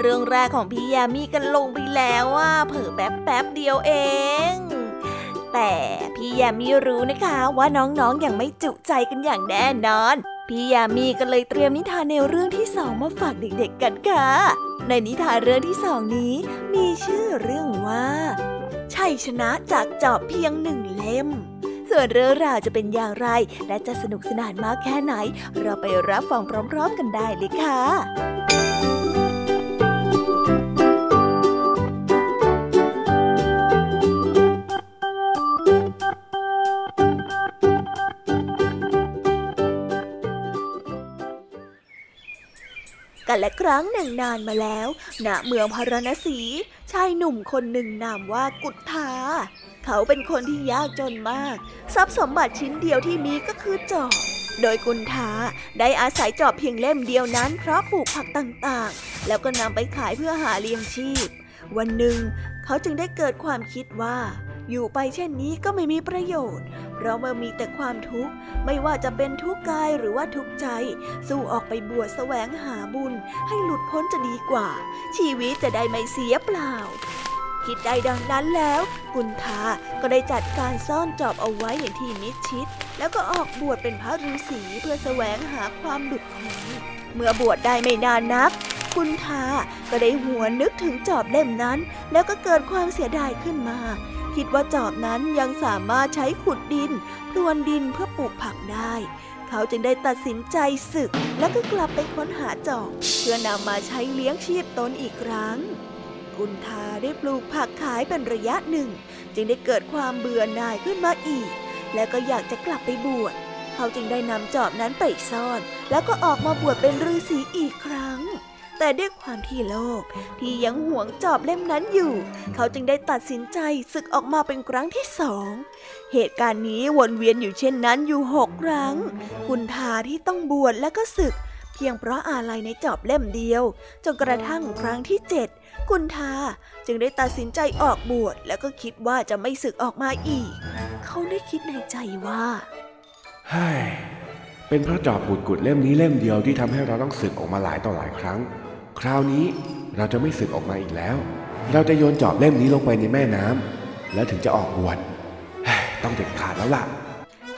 เรื่องแรกของพี่ยามีกันลงไปแล้วว่าเผิ่แป๊บแป๊บเดียวเอง แต่พี่ยามีรู้นะคะว่าน้องๆออย่างไม่จุใจกันอย่างแน่นอน พี่ยามีก็เลยเตรียมนิทานแนวเรื่องที่สองมาฝากเด็กๆกันค่ะ ในนิทานเรื่องที่สองนี้ มีชื่อเรื่องว่าชัยชนะจากจอบเพียงหนึ่งเล่มส่วนเรื่องราวจะเป็นอย่างไร และจะสนุกสนานมากแค่ไหน เราไปรับฟังพร้อม ๆ กันได้เลยค่ะ กันและครั้งหนึ่งนานมาแล้ว ณ เมืองพาราณสี ชายหนุ่มคนหนึ่งนามว่ากุฏทาเขาเป็นคนที่ยากจนมาก ทรัพย์สมบัติชิ้นเดียวที่มีก็คือจอบ โดยกุณทาได้อาศัยจอบเพียงเล่มเดียวนั้นเพราะปลูกผักต่างๆ แล้วก็นำไปขายเพื่อหาเลี้ยงชีพ วันหนึ่ง เขาจึงได้เกิดความคิดว่า อยู่ไปเช่นนี้ก็ไม่มีประโยชน์ เพราะเมื่อมีแต่ความทุกข์ ไม่ว่าจะเป็นทุกข์กายหรือว่าทุกข์ใจ สู้ออกไปบวชแสวงหาบุญ ให้หลุดพ้นจะดีกว่า ชีวิตจะได้ไม่เสียเปล่า คิดได้ดังนั้นแล้วกุณทาก็ได้จัดการซ่อนจอบเอาไว้อย่างที่มิดชิด แล้วก็ออกบวชเป็นพระฤาษีเพื่อแสวงหาความหลุดพ้นเมื่อบวชได้ไม่นานนักคุณทาก็ได้หัวนึกถึงจอบเล่มนั้น แล้วก็เกิดความเสียดายขึ้นมา คิดว่าจอบนั้นยังสามารถใช้ขุดดินพรวนดินเพื่อปลูกผักได้ เขาจึงได้ตัดสินใจศึก แล้วก็กลับไปค้นหาจอบ เพื่อนำมาใช้เลี้ยงชีพตนอีกครั้ง กุณทาได้ปลูกผักขายเป็นระยะหนึ่ง จึงได้เกิดความเบื่อหน่ายขึ้นมาอีก แล้วก็อยากจะกลับไปบวชเขาจึงได้นำจอบนั้นไปซ่อน แล้วก็ออกมาบวชเป็นฤาษีอีกครั้ง แต่ด้วยความที่โลกที่ยังหวงจอบเล่มนั้นอยู่ เขาจึงได้ตัดสินใจศึกออกมาเป็นครั้งที่สอง เหตุการณ์นี้วนเวียนอยู่เช่นนั้นอยู่หกครั้ง คุณทาที่ต้องบวชและก็ศึก เพียงเพราะอาลัยในจอบเล่มเดียว จนกระทั่งครั้งที่เจ็ดกุณทาจึงได้ตัดสินใจออกบวชแล้วก็คิดว่าจะไม่ศึกออกมาอีก เขาได้คิดในใจว่าเฮ้ยเป็นเพราะจอบบุดกุดเล่มนี้เล่มเดียวที่ทำให้เราต้องศึกออกมาหลายต่อหลายครั้ง คราวนี้เราจะไม่สึกออกมาอีกแล้ว เราจะโยนจอบเล่มนี้ลงไปในแม่น้ำแล้วถึงจะออกบวชต้องเด็ดขาดแล้วล่ะ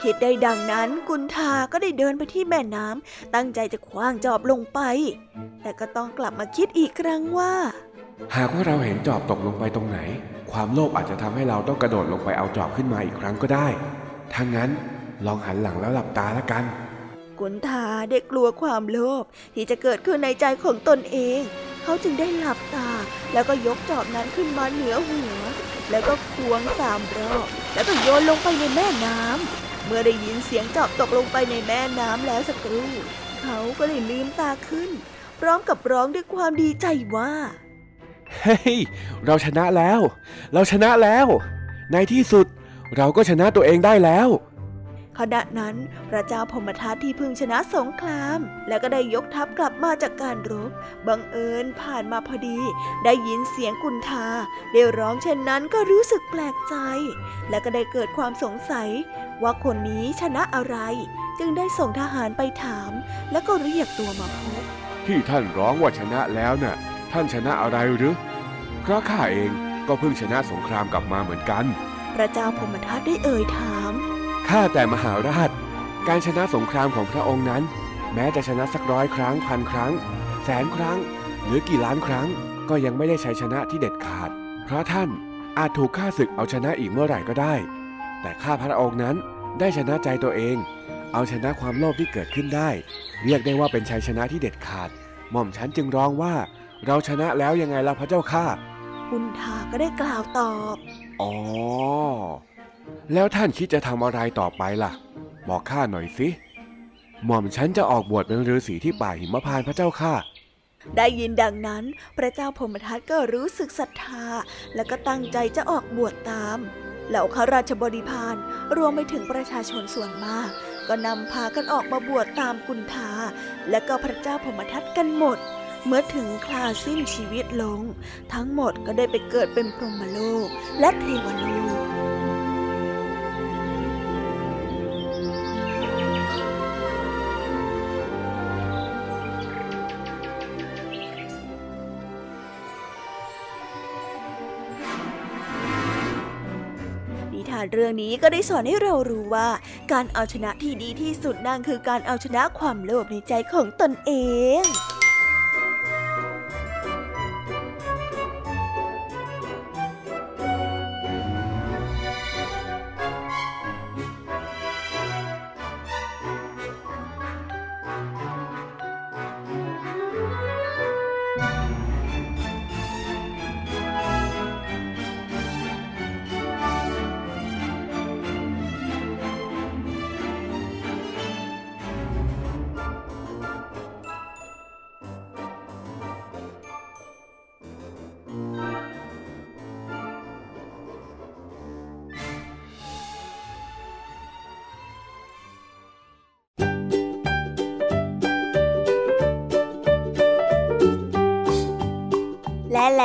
คิดได้ดังนั้นกุนทาก็ได้เดินไปที่แม่น้ำตั้งใจจะคว้างจอบลงไป แต่ก็ต้องกลับมาคิดอีกครั้งว่า หากว่าเราเห็นจอบตกลงไปตรงไหน ความโลภอาจจะทำให้เราต้องกระโดดลงไปเอาจอบขึ้นมาอีกครั้งก็ได้ถ้างั้นลองหันหลังแล้วหลับตาละกัน กุนทาได้กลัวความโลภที่จะเกิดขึ้นในใจของตนเอง เขาจึงได้หลับตา แล้วก็ยกจอบนั้นขึ้นมาเหนือหัว แล้วก็ควงสามรอบแล้วก็โยนลงไปในแม่น้ำเมื่อได้ยินเสียงจอบตกลงไปในแม่น้ำแล้วสักครู่เขาก็ได้ลืมตาขึ้น พร้อมกับร้องด้วยความดีใจว่าเฮ้ยเราชนะแล้ว เราชนะแล้ว ในที่สุดเราก็ชนะตัวเองได้แล้ว ขณะนั้นพระเจ้าพมทัตที่พึ่งชนะสงคราม และก็ได้ยกทัพกลับมาจากการรบ บังเอิญผ่านมาพอดี ได้ยินเสียงกุนทาได้ร้องเช่นนั้นก็รู้สึกแปลกใจ และก็ได้เกิดความสงสัย ว่าคนนี้ชนะอะไร จึงได้ส่งทหารไปถาม แล้วก็เรียกตัวมาพบที่ท่านร้องว่าชนะแล้วน่ะ ท่านชนะอะไรหรือเพราะข้าเองก็เพิ่งชนะสงครามกลับมาเหมือนกัน พระเจ้าพมทัตได้เอ่ยถาม ข้าแต่มหาราช การชนะสงครามของพระองค์นั้น แม้จะชนะสักร้อยครั้งพันครั้ง แสนครั้ง หรือกี่ล้านครั้ง ก็ยังไม่ได้ชัยชนะที่เด็ดขาด เพราะท่านอาจถูกข้าศึกเอาชนะอีกเมื่อไหร่ก็ได้ แต่ข้าพระองค์นั้นได้ชนะใจตัวเอง เอาชนะความโลภที่เกิดขึ้นได้ เรียกได้ว่าเป็นชัยชนะที่เด็ดขาด หม่อมฉันจึงร้องว่า เราชนะแล้วยังไงล่ะพระเจ้าข้ากุนทาก็ได้กล่าวตอบ อ๋อ แล้วท่านคิดจะทำอะไรต่อไปล่ะ บอกข้าหน่อยสิ หม่อมฉันจะออกบวชเป็นฤาษีที่ป่าหิมพานต์พระเจ้าข้าได้ยินดังนั้น พระเจ้าพมทัตก็รู้สึกศรัทธา และก็ตั้งใจจะออกบวชตาม เหล่าข้าราชบริพารรวมไปถึงประชาชนส่วนมาก ก็นำพากันออกมาบวชตามกุนทาและก็พระเจ้าพมทัตกันหมด เมื่อถึงคลาสิ้นชีวิตลง ทั้งหมดก็ได้ไปเกิดเป็นพรหมโลกและเทวโลก เรื่องนี้ก็ได้สอนให้เรารู้ว่า การเอาชนะที่ดีที่สุดนั่นคือการเอาชนะความโลภในใจของตนเอง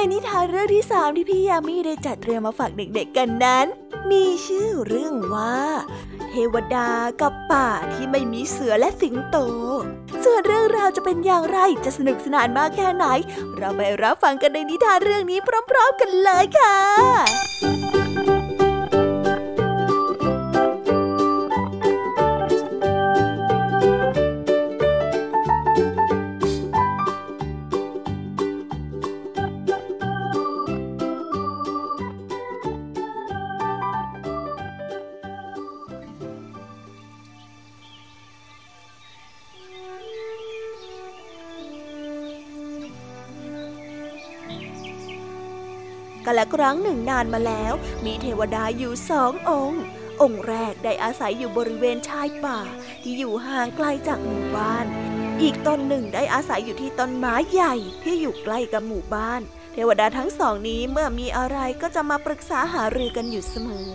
ในนิทานเรื่องที่สามที่พี่ยามีได้จัดเตรียมมาฝากเด็กๆกันนั้น มีชื่อเรื่องว่า เทวดากับป่าที่ไม่มีเสือและสิงโต ส่วนเรื่องราวจะเป็นอย่างไรจะสนุกสนานมากแค่ไหน เราไปรับฟังกันในนิทานเรื่องนี้พร้อม ๆ กันเลยค่ะ กาละครั้งหนึ่งนานมาแล้ว มีเทวดาอยู่สององค์ องค์แรกได้อาศัยอยู่บริเวณชายป่า ที่อยู่ห่างไกลจากหมู่บ้าน อีกตนหนึ่งได้อาศัยอยู่ที่ต้นไม้ใหญ่ที่อยู่ใกล้กับหมู่บ้าน เทวดาทั้งสองนี้เมื่อมีอะไรก็จะมาปรึกษาหารือกันอยู่เสมอ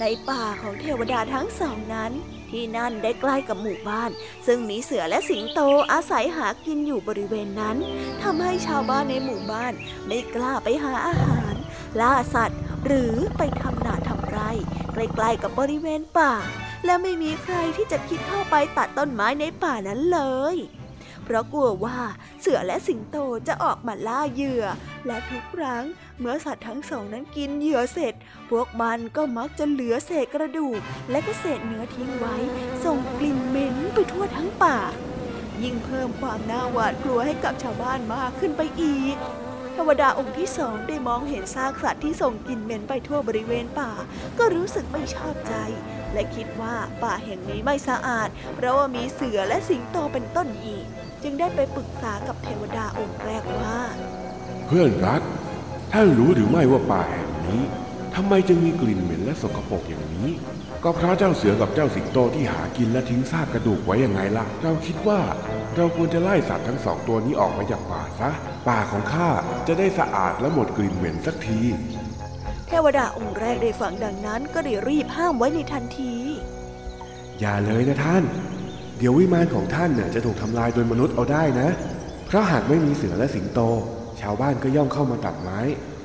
ในป่าของเทวดาทั้งสองนั้นที่นั่นได้ใกล้กับหมู่บ้าน ซึ่งมีเสือและสิงโตอาศัยหากินอยู่บริเวณนั้นทำให้ชาวบ้านในหมู่บ้านไม่กล้าไปหาอาหาร ล่าสัตว์ หรือไปทำนาทำไร่ใกล้ๆกับบริเวณป่า และไม่มีใครที่จะคิดเข้าไปตัดต้นไม้ในป่านั้นเลย เพราะกลัวว่าเสือและสิงโตจะออกมาล่าเหยื่อ และทุกครั้งเมื่อสัตว์ทั้งสองนั้นกินเหยื่อเสร็จ พวกมันก็มักจะเหลือเศษกระดูก และก็เศษเนื้อทิ้งไว้ ส่งกลิ่นเหม็นไปทั่วทั้งป่า ยิ่งเพิ่มความน่าหวาดกลัวให้กับชาวบ้านมากขึ้นไปอีก เทวดาองค์ที่สองได้มองเห็นซากสัตว์ที่ส่งกลิ่นเหม็นไปทั่วบริเวณป่า ก็รู้สึกไม่ชอบใจ และคิดว่าป่าแห่งนี้ไม่สะอาด เพราะว่ามีเสือและสิงโตเป็นต้นเหตุจึงได้ไปปรึกษากับเทวดาองค์แรกว่า เพื่อนรักท่านรู้หรือไม่ว่าป่าแห่งนี้ทำไมจึงมีกลิ่นเหม็นและสกปรกอย่างนี้ ก็เพราะเจ้าเสือกับเจ้าสิงโตที่หากินและทิ้งซากกระดูกไว้ยังไงล่ะ เราคิดว่า เราควรจะไล่สัตว์ทั้งสองตัวนี้ออกไปจากป่าซะ ป่าของข้าจะได้สะอาดและหมดกลิ่นเหม็นสักที เทวดาองค์แรกได้ฟังดังนั้นก็ได้รีบห้ามไว้ในทันที อย่าเลยนะท่าน เดี๋ยววิมานของท่านน่ะจะถูกทำลายโดยมนุษย์เอาได้นะ เพราะหากไม่มีเสือและสิงโต ชาวบ้านก็ย่อมเข้ามาตัดไม้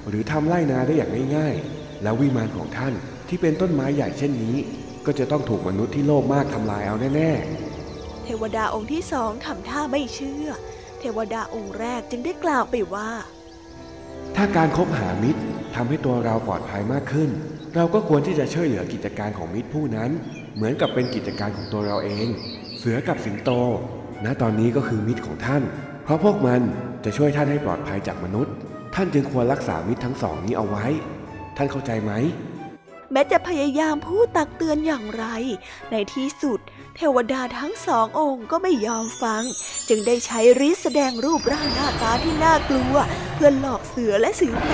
หรือทำไร่นาได้อย่างง่ายๆ แล้ววิมานของท่านที่เป็นต้นไม้ใหญ่เช่นนี้ ก็จะต้องถูกมนุษย์ที่โลภมากทำลายเอาแน่ เทวดาองค์ที่สองทำท่าไม่เชื่อ เทวดาองค์แรกจึงได้กล่าวไปว่าๆถ้าการคบหามิตรทำให้ตัวเราปลอดภัยมากขึ้น เราก็ควรที่จะช่วยเหลือกิจการของมิตรผู้นั้น เหมือนกับเป็นกิจการของตัวเราเอง เสือกับสิงโต ณตอนนี้ก็คือมิตรของท่าน เพราะพวกมันจะช่วยท่านให้ปลอดภัยจากมนุษย์ ท่านจึงควรรักษามิตรทั้งสองนี้เอาไว้ ท่านเข้าใจไหมแม้จะพยายามพูดตักเตือนอย่างไร ในที่สุด เทวดาทั้งสององค์ก็ไม่ยอมฟัง จึงได้ใช้ฤทธิ์แสดงรูปร่างหน้าตาที่น่ากลัว เพื่อหลอกเสือและสิงโต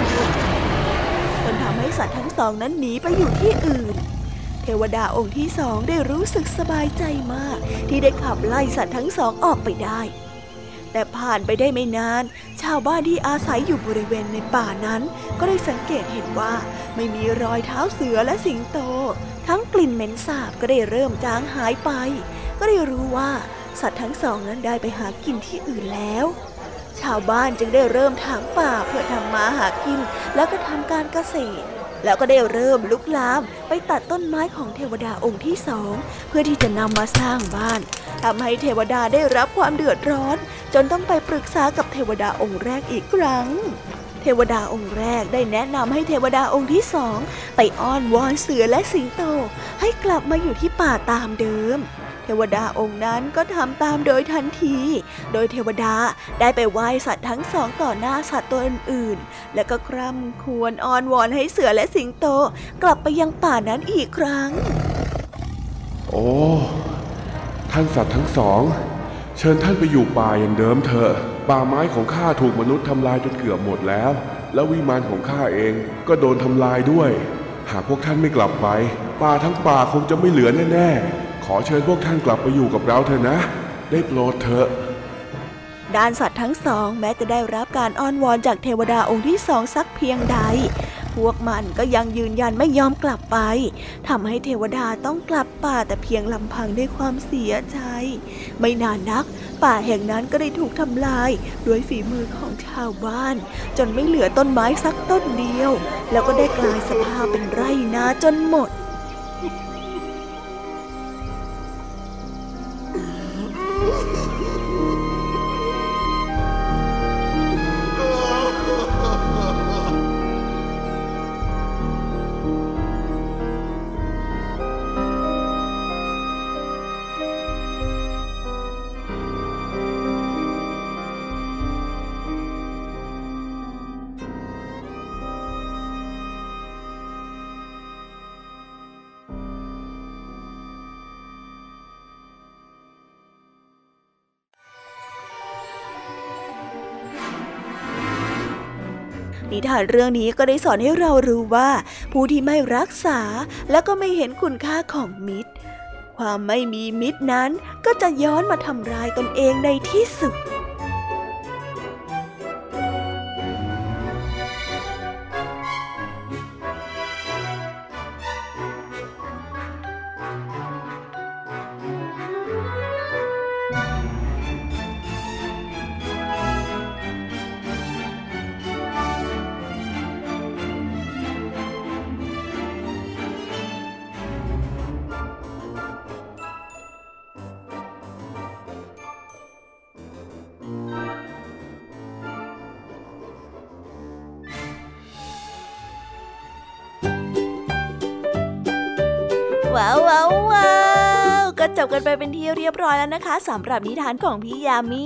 จนทำให้สัตว์ทั้งสองนั้นหนีไปอยู่ที่อื่น เทวดาองค์ที่สองได้รู้สึกสบายใจมาก ที่ได้ขับไล่สัตว์ทั้งสองออกไปได้ แต่ผ่านไปได้ไม่นาน ชาวบ้านที่อาศัยอยู่บริเวณในป่านั้น ก็ได้สังเกตเห็นว่าไม่มีรอยเท้าเสือและสิงโต กลิ่นเหม็นสาบก็ได้เริ่มจางหายไป ก็ได้รู้ว่าสัตว์ทั้งสองนั้นได้ไปหากินที่อื่นแล้ว ชาวบ้านจึงได้เริ่มถางป่าเพื่อทำมาหากิน แล้วก็ทำการเกษตร แล้วก็ได้เริ่มลุกลามไปตัดต้นไม้ของเทวดาองค์ที่สอง เพื่อที่จะนำมาสร้างบ้านทำให้เทวดาได้รับความเดือดร้อน จนต้องไปปรึกษากับเทวดาองค์แรกอีกครั้ง เทวดาองค์แรกได้แนะนำให้เทวดาองค์ที่สองไปอ้อนวอนเสือและสิงโต ให้กลับมาอยู่ที่ป่าตามเดิม เทวดาองค์นั้นก็ทำตามโดยทันที โดยเทวดาได้ไปไหว้สัตว์ทั้งสองต่อหน้าสัตว์ตัวอื่นๆ และก็คร่ำควญอ้อนวอนให้เสือและสิงโต กลับไปยังป่านั้นอีกครั้ง โอ้ ท่านสัตว์ทั้งสอง เชิญท่านไปอยู่ป่าอย่างเดิมเถอะ ป่าไม้ของข้าถูกมนุษย์ทำลายจนเกือบหมดแล้ว แล้ววิมานของข้าเองก็โดนทำลายด้วย หากพวกท่านไม่กลับไป ป่าทั้งป่าคงจะไม่เหลือแน่ๆ ขอเชิญพวกท่านกลับไปอยู่กับเราเถอะนะ ได้โปรดเถอะด้านสัตว์ทั้งสอง แม้จะได้รับการอ้อนวอนจากเทวดาองค์ที่สองสักเพียงใด พวกมันก็ยังยืนยันไม่ยอมกลับไปทำให้เทวดาต้องกลับป่าแต่เพียงลำพังด้วยความเสียใจ ไม่นานนัก ป่าแห่งนั้นก็ได้ถูกทำลายด้วยฝีมือของชาวบ้าน จนไม่เหลือต้นไม้สักต้นเดียว แล้วก็ได้กลายสภาพเป็นไร่นาจนหมด นิทานเรื่องนี้ก็ได้สอนให้เรารู้ว่า ผู้ที่ไม่รักษาและก็ไม่เห็นคุณค่าของมิตร ความไม่มีมิตรนั้นก็จะย้อนมาทำร้ายตนเองในที่สุด เป็นที่เรียบร้อยแล้วนะคะสำหรับนิทานของพี่ยามี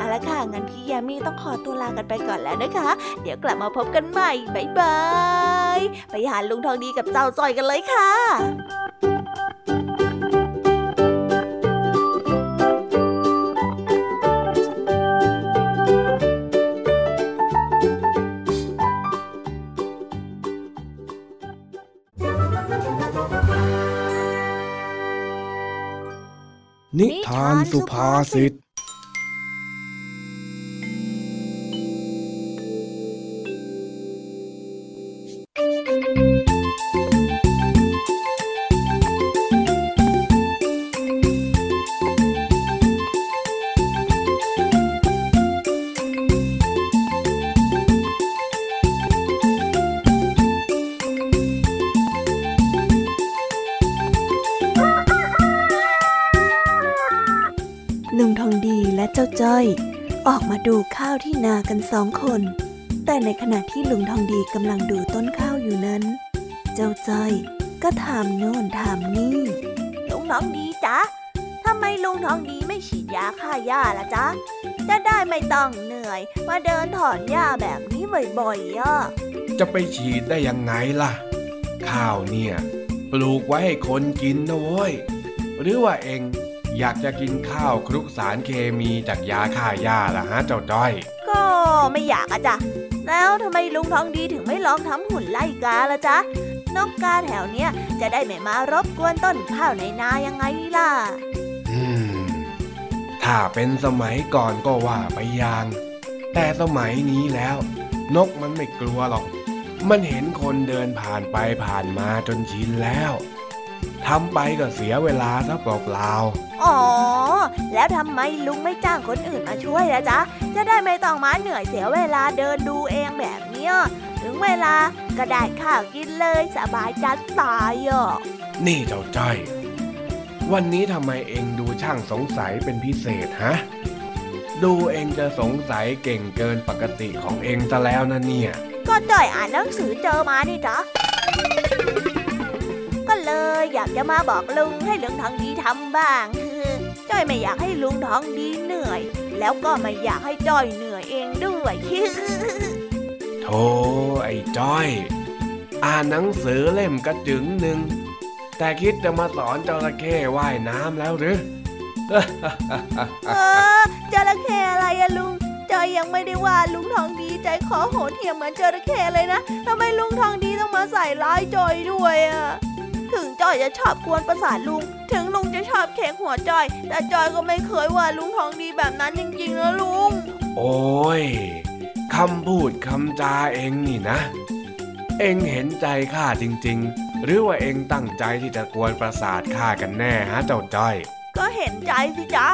เอาละค่ะ งั้นพี่ยามีต้องขอตัวลากันไปก่อนแล้วนะคะ เดี๋ยวกลับมาพบกันใหม่บ๊ายบาย ไปหาลุงทองดีกับเจ้าจอยกันเลยค่ะนิทานสุภาษิต ที่นากันสองคน แต่ในขณะที่ลุงทองดีกำลังดูต้นข้าวอยู่นั้น เจ้าจ้อยก็ถามโน่นถามนี่ลุงทองดีจ๊ะทำไมลุงทองดีไม่ฉีดยาฆ่าหญ้าล่ะจ๊ะ จะได้ไม่ต้องเหนื่อย มาเดินถอนหญ้าแบบนี้บ่อยๆอะจะไปฉีดได้ยังไงล่ะ ข้าวเนี่ย ปลูกไว้ให้คนกินนะเว้ย หรือว่าเอง อยากจะกินข้าวคลุกสารเคมีจากยาฆ่าหญ้าล่ะฮะเจ้าจ้อย ก็ไม่อยากอะจ๊ะแล้วทำไมลุงทองดีถึงไม่ลองทำหุ่นไล่กาล่ะจ๊ะ นกกาแถวเนี้ยจะได้ไม่มารบกวนต้นข้าวในนายังไงล่ะ อืม ถ้าเป็นสมัยก่อนก็ว่าไปอย่าง แต่สมัยนี้แล้ว นกมันไม่กลัวหรอก มันเห็นคนเดินผ่านไปผ่านมาจนชินแล้ว ทำไปก็เสียเวลาซะเปล่าอ๋อ แล้วทำไมลุงไม่จ้างคนอื่นมาช่วยล่ะจ๊ะ จะได้ไม่ต้องมาเหนื่อยเสียเวลาเดินดูเองแบบเนี้ย ถึงเวลาก็ได้ข้าวกินเลยสบายจัดตายอะๆนี่เจ้าจ้อย วันนี้ทำไมเองดูช่างสงสัยเป็นพิเศษฮะ ดูเองจะสงสัยเก่งเกินปกติของเองซะแล้วนะเนี่ย ก็จ่อยอ่านหนังสือเจอมานี่จ๊ะก็เลย อยากจะมาบอกลุงให้ลุงทองดีทำบ้างจ้อยไม่อยากให้ลุงทองดีเหนื่อย แล้วก็ไม่อยากให้จ้อยเหนื่อยเองด้วยโธ่ไอ้จ้อย อ่านหนังสือเล่มกระจึงหนึ่งแต่คิดจะมาสอนจระเข้ว่ายน้ำแล้วหรือเออจระเข้อะไรอะลุงจอยยังไม่ได้ว่าลุงทองดีใจขอโหดเหี้ยมเหมือนจระเข้เลยนะทำไมลุงทองดีต้องมาใส่ร้ายจอยด้วยอะ ถึงจอยจะชอบกวนประสาทลุง ถึงลุงจะชอบเค้กหัวจอย แต่จอยก็ไม่เคยว่าลุงทองดีแบบนั้นจริงๆนะลุง โอ้ยคำพูดคำจาเองนี่นะ เองเห็นใจข้าจริง ๆ หรือว่าเองตั้งใจที่จะกวนประสาทข้ากันแน่ฮะเจ้าจ้อย ก็เห็นใจสิจ๊ะ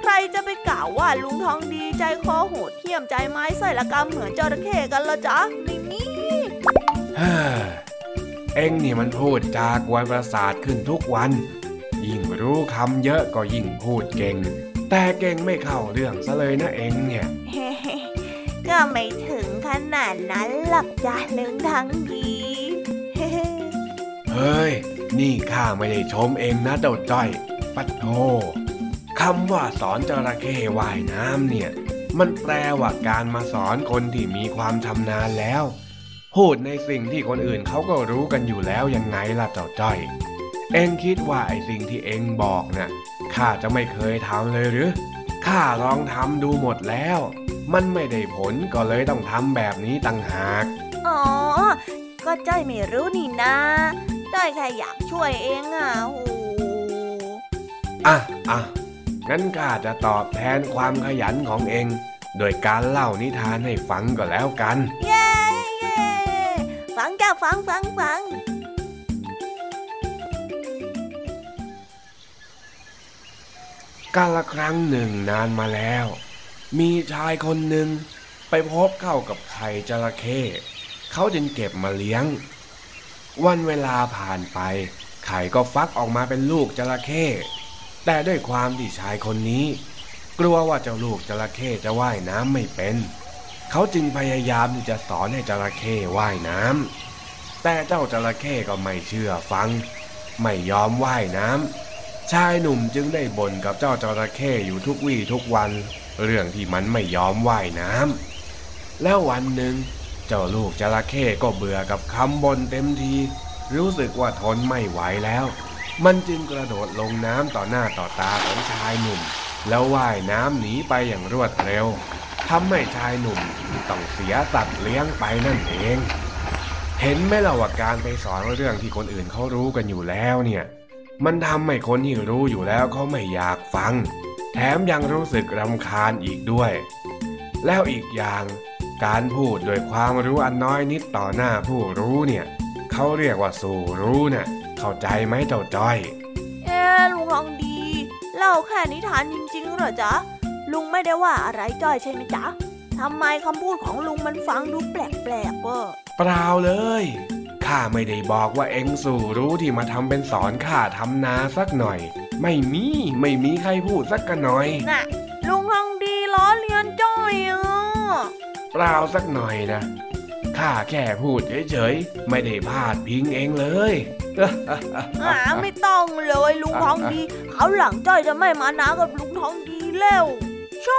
ใครจะไปกล่าวว่าลุงทองดีใจคอโหดเหี้ยมใจไม้ใส่ละกรรมเหมือนจระเข้กันละจ๊ะไม่มี เฮ้อเอ็งนี่มันพูดจากวนประสาทขึ้นทุกวัน ยิ่งรู้คำเยอะก็ยิ่งพูดเก่ง แต่เก่งไม่เข้าเรื่องซะเลยนะเอ็งเนี่ย ก็ไม่ถึงขนาดนั้นหรอกจ้ะลุงทองดีเฮ้ย นี่ข้าไม่ได้ชมเองนะเจ้าจ้อย ปัดโทคำว่าสอนจระเข้ว่ายน้ำเนี่ย มันแปลว่าการมาสอนคนที่มีความชำนาญแล้ว พูดในสิ่งที่คนอื่นเขาก็รู้กันอยู่แล้วยังไงล่ะเจ้าจ้อย เอ็งคิดว่าไอ้สิ่งที่เอ็งบอกน่ะข้าจะไม่เคยทำเลยหรือข้าลองทำดูหมดแล้ว มันไม่ได้ผลก็เลยต้องทำแบบนี้ต่างหาก อ๋อ ก็จ้อยไม่รู้นี่นะจ้อยแค่อยากช่วยเองอะโอ้อะอะงั้นข้าจะตอบแทนความขยันของเอง โดยการเล่านิทานให้ฟังก็แล้วกันเย้เย้ ฟังจ้าฟังฟังฟังกาลครั้งหนึ่งนานมาแล้ว มีชายคนหนึ่งไปพบเข้ากับไข่จระเข้เขาจึงเก็บมาเลี้ยง วันเวลาผ่านไป ไข่ก็ฟักออกมาเป็นลูกจระเข้แต่ด้วยความที่ชายคนนี้ กลัวว่าเจ้าลูกจระเข้จะว่ายน้ำไม่เป็น เขาจึงพยายามที่จะสอนให้จระเข้ว่ายน้ำแต่เจ้าจระเข้ก็ไม่เชื่อฟัง ไม่ยอมว่ายน้ำชายหนุ่มจึงได้บ่นกับเจ้าจระเข้อยู่ทุกวี่ทุกวัน เรื่องที่มันไม่ยอมว่ายน้ำแล้ววันหนึ่งเจ้าลูกจระเข้ก็เบื่อกับคำบ่นเต็มที รู้สึกว่าทนไม่ไหวแล้ว มันจึงกระโดดลงน้ำต่อหน้าต่อตาของชายหนุ่ม แล้วว่ายน้ำหนีไปอย่างรวดเร็วทำให้ชายหนุ่มต้องเสียสัตว์เลี้ยงไปนั่นเอง เห็นไหมล่ะว่าการไปสอนเรื่องที่คนอื่นเขารู้กันอยู่แล้วเนี่ย มันทำให้คนที่รู้อยู่แล้วเขาไม่อยากฟัง แถมยังรู้สึกรำคาญอีกด้วย แล้วอีกอย่างการพูดโดยความรู้อันน้อยนิดต่อหน้าผู้รู้เนี่ยเขาเรียกว่าสู่รู้น่ะเข้าใจไหมเจ้าจ้อย เอ๊ะลุงทองดี เล่าแค่นิทานจริงๆเหรอจ๊ะ ลุงไม่ได้ว่าอะไรจ้อยใช่ไหมจ๊ะทำไมคำพูดของลุงมันฟังดูแปลกๆเปอเปล่าเลย ข้าไม่ได้บอกว่าเอ็งสู่รู้ที่มาทำเป็นสอนข้าทำนาสักหน่อย ไม่มีไม่มีใครพูดสักกันหน่อย น่ะ ลุงทองดีล้อเลียนจ้อยอะเปล่าสักหน่อยนะ ข้าแค่พูดเฉยๆ ไม่ได้พาดพิงเองเลย อาไม่ต้องเลยลุงทองดีเขาหลังจ้อยจะไม่มานากับลุงทองดีแล้วชอ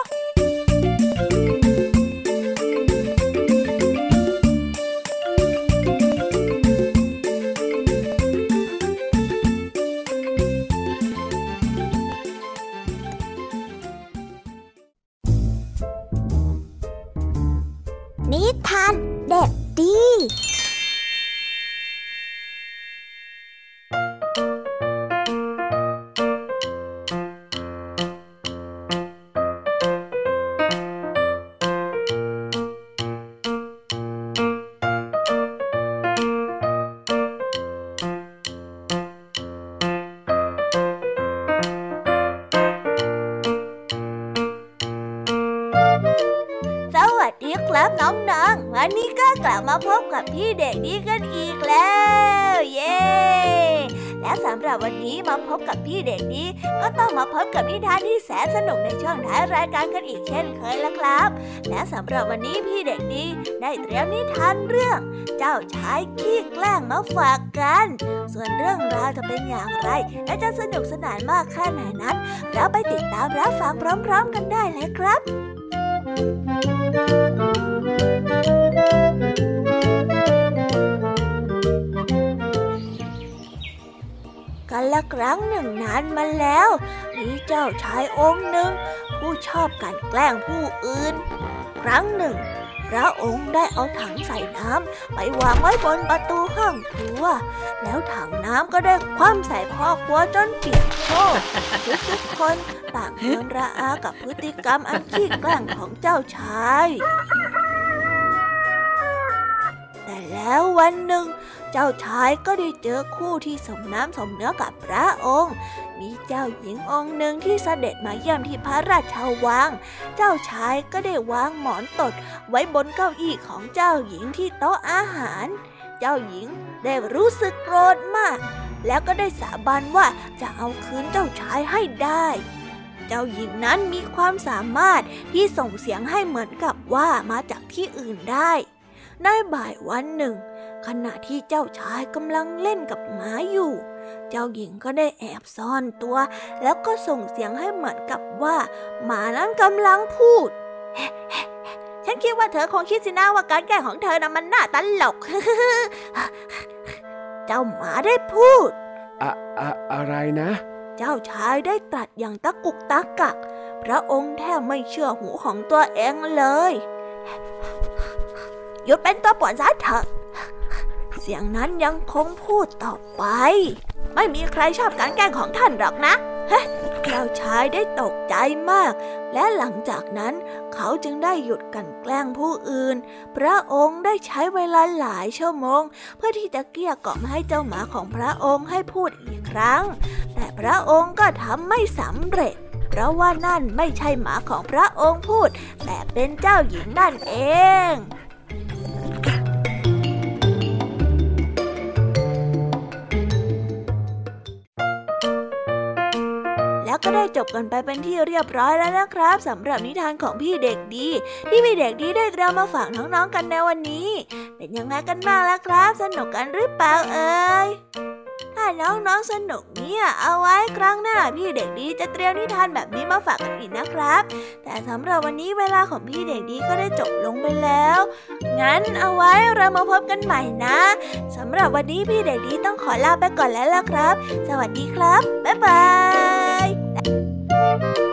พี่เด็กดีกันอีกแล้ว เย้ และสำหรับวันนี้มาพบกับพี่เด็กดีก็ต้องมาพบกับนิทานที่แสนสนุกในช่วงท้ายรายการกันอีกเช่นเคยละครับ และสำหรับวันนี้พี่เด็กดีได้เตรียมนิทานเรื่อง เจ้าชายขี้แกล้งมาฝากกัน ส่วนเรื่องราวจะเป็นอย่างไร และจะสนุกสนานมากแค่ไหนนั้น เราไปติดตามรับฟังพร้อม ๆ กันได้เลยครับ กันละครั้งหนึ่งนานมาแล้ว มีเจ้าชายองค์หนึ่ง ผู้ชอบกลันแกล้งผู้อื่น ครั้งหนึ่ง พระองค์ได้เอาถังใส่น้ำไปวางไว้บนประตูห้องครัว แล้วถังน้ำก็ได้คว่ำใส่พ่อครัวจนเปียกโชกทุกคนต่างเคืองระอากับพฤติกรรมอันขี้แกล้งของเจ้าชาย แต่แล้ววันหนึ่ง เจ้าชายก็ได้เจอคู่ที่สมน้ำสมเนื้อกับพระองค์ มีเจ้าหญิงองค์หนึ่งที่เสด็จมาเยี่ยมที่พระราชวัง เจ้าชายก็ได้วางหมอนตดไว้บนเก้าอี้ของเจ้าหญิงที่โต๊ะอาหาร เจ้าหญิงได้รู้สึกโกรธมาก แล้วก็ได้สาบานว่าจะเอาคืนเจ้าชายให้ได้เจ้าหญิงนั้นมีความสามารถที่ส่งเสียงให้เหมือนกับว่ามาจากที่อื่นได้ในบ่ายวันหนึ่ง ขณะที่เจ้าชายกำลังเล่นกับหมาอยู่ เจ้าหญิงก็ได้แอบซ่อนตัว แล้วก็ส่งเสียงให้เหมือนกับว่า หมานั้นกำลังพูด ฉันคิดว่าเธอคงคิดสินะว่าการแกล้งของเธอนะมันน่าตลก เจ้าหมาได้พูด อะอะอะไรนะ เจ้าชายได้ตรัสอย่างตะกุกตะกัก พระองค์แทบไม่เชื่อหูของตัวเองเลยหยุดเป็นตัวป่วนซะเถอะ เสียงนั้นยังคงพูดต่อไป ไม่มีใครชอบการแกล้งของท่านหรอกนะเฮ้เจ้าชายได้ตกใจมาก และหลังจากนั้นเขาจึงได้หยุดกันแกล้งผู้อื่น พระองค์ได้ใช้เวลาหลายชั่วโมง เพื่อที่จะเกลี้ยกล่อมให้เจ้าหมาของพระองค์ให้พูดอีกครั้ง แต่พระองค์ก็ทำไม่สำเร็จ เพราะว่านั่นไม่ใช่หมาของพระองค์พูด แต่เป็นเจ้าหญิงนั่นเอง แล้วก็ได้จบกันไปเป็นที่เรียบร้อยแล้วนะครับสำหรับนิทานของพี่เด็กดี ที่พี่เด็กดีได้เตรียมมาฝากน้องๆกันในวันนี้ เป็นยังไงกันบ้างล่ะครับ สนุกกันหรือเปล่าเอ่ยถ้าน้องๆสนุกเนี่ยเอาไว้ครั้งหน้าพี่เด็กดีจะเตรียมนิทานแบบนี้มาฝากกันอีกนะครับ แต่สำหรับวันนี้เวลาของพี่เด็กดีก็ได้จบลงไปแล้ว งั้นเอาไว้เรามาพบกันใหม่นะสำหรับวันนี้พี่เด็กดีต้องขอลาไปก่อนแล้วล่ะครับ สวัสดีครับ บ๊ายบาย เ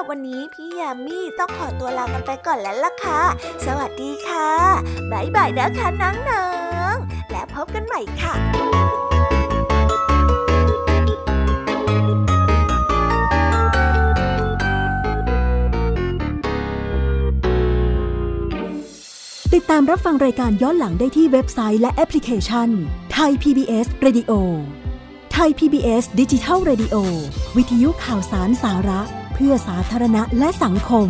บวันนี้พี่ยมมี่ต้องขอตัวลากันไปก่อนแล้วล่ะค่ะ สวัสดีค่ะบ๊ายบายนะคะน้องๆและพบกันใหม่ค่ะติดตามรับฟังรายการย้อนหลังได้ที่เว็บไซต์และแอปพลิเคชันไทย PBS Radio ไทย PBS ดิจิทัล Radio วิทยุข่าวสารสาระ พื่อสาธารณะและสังคม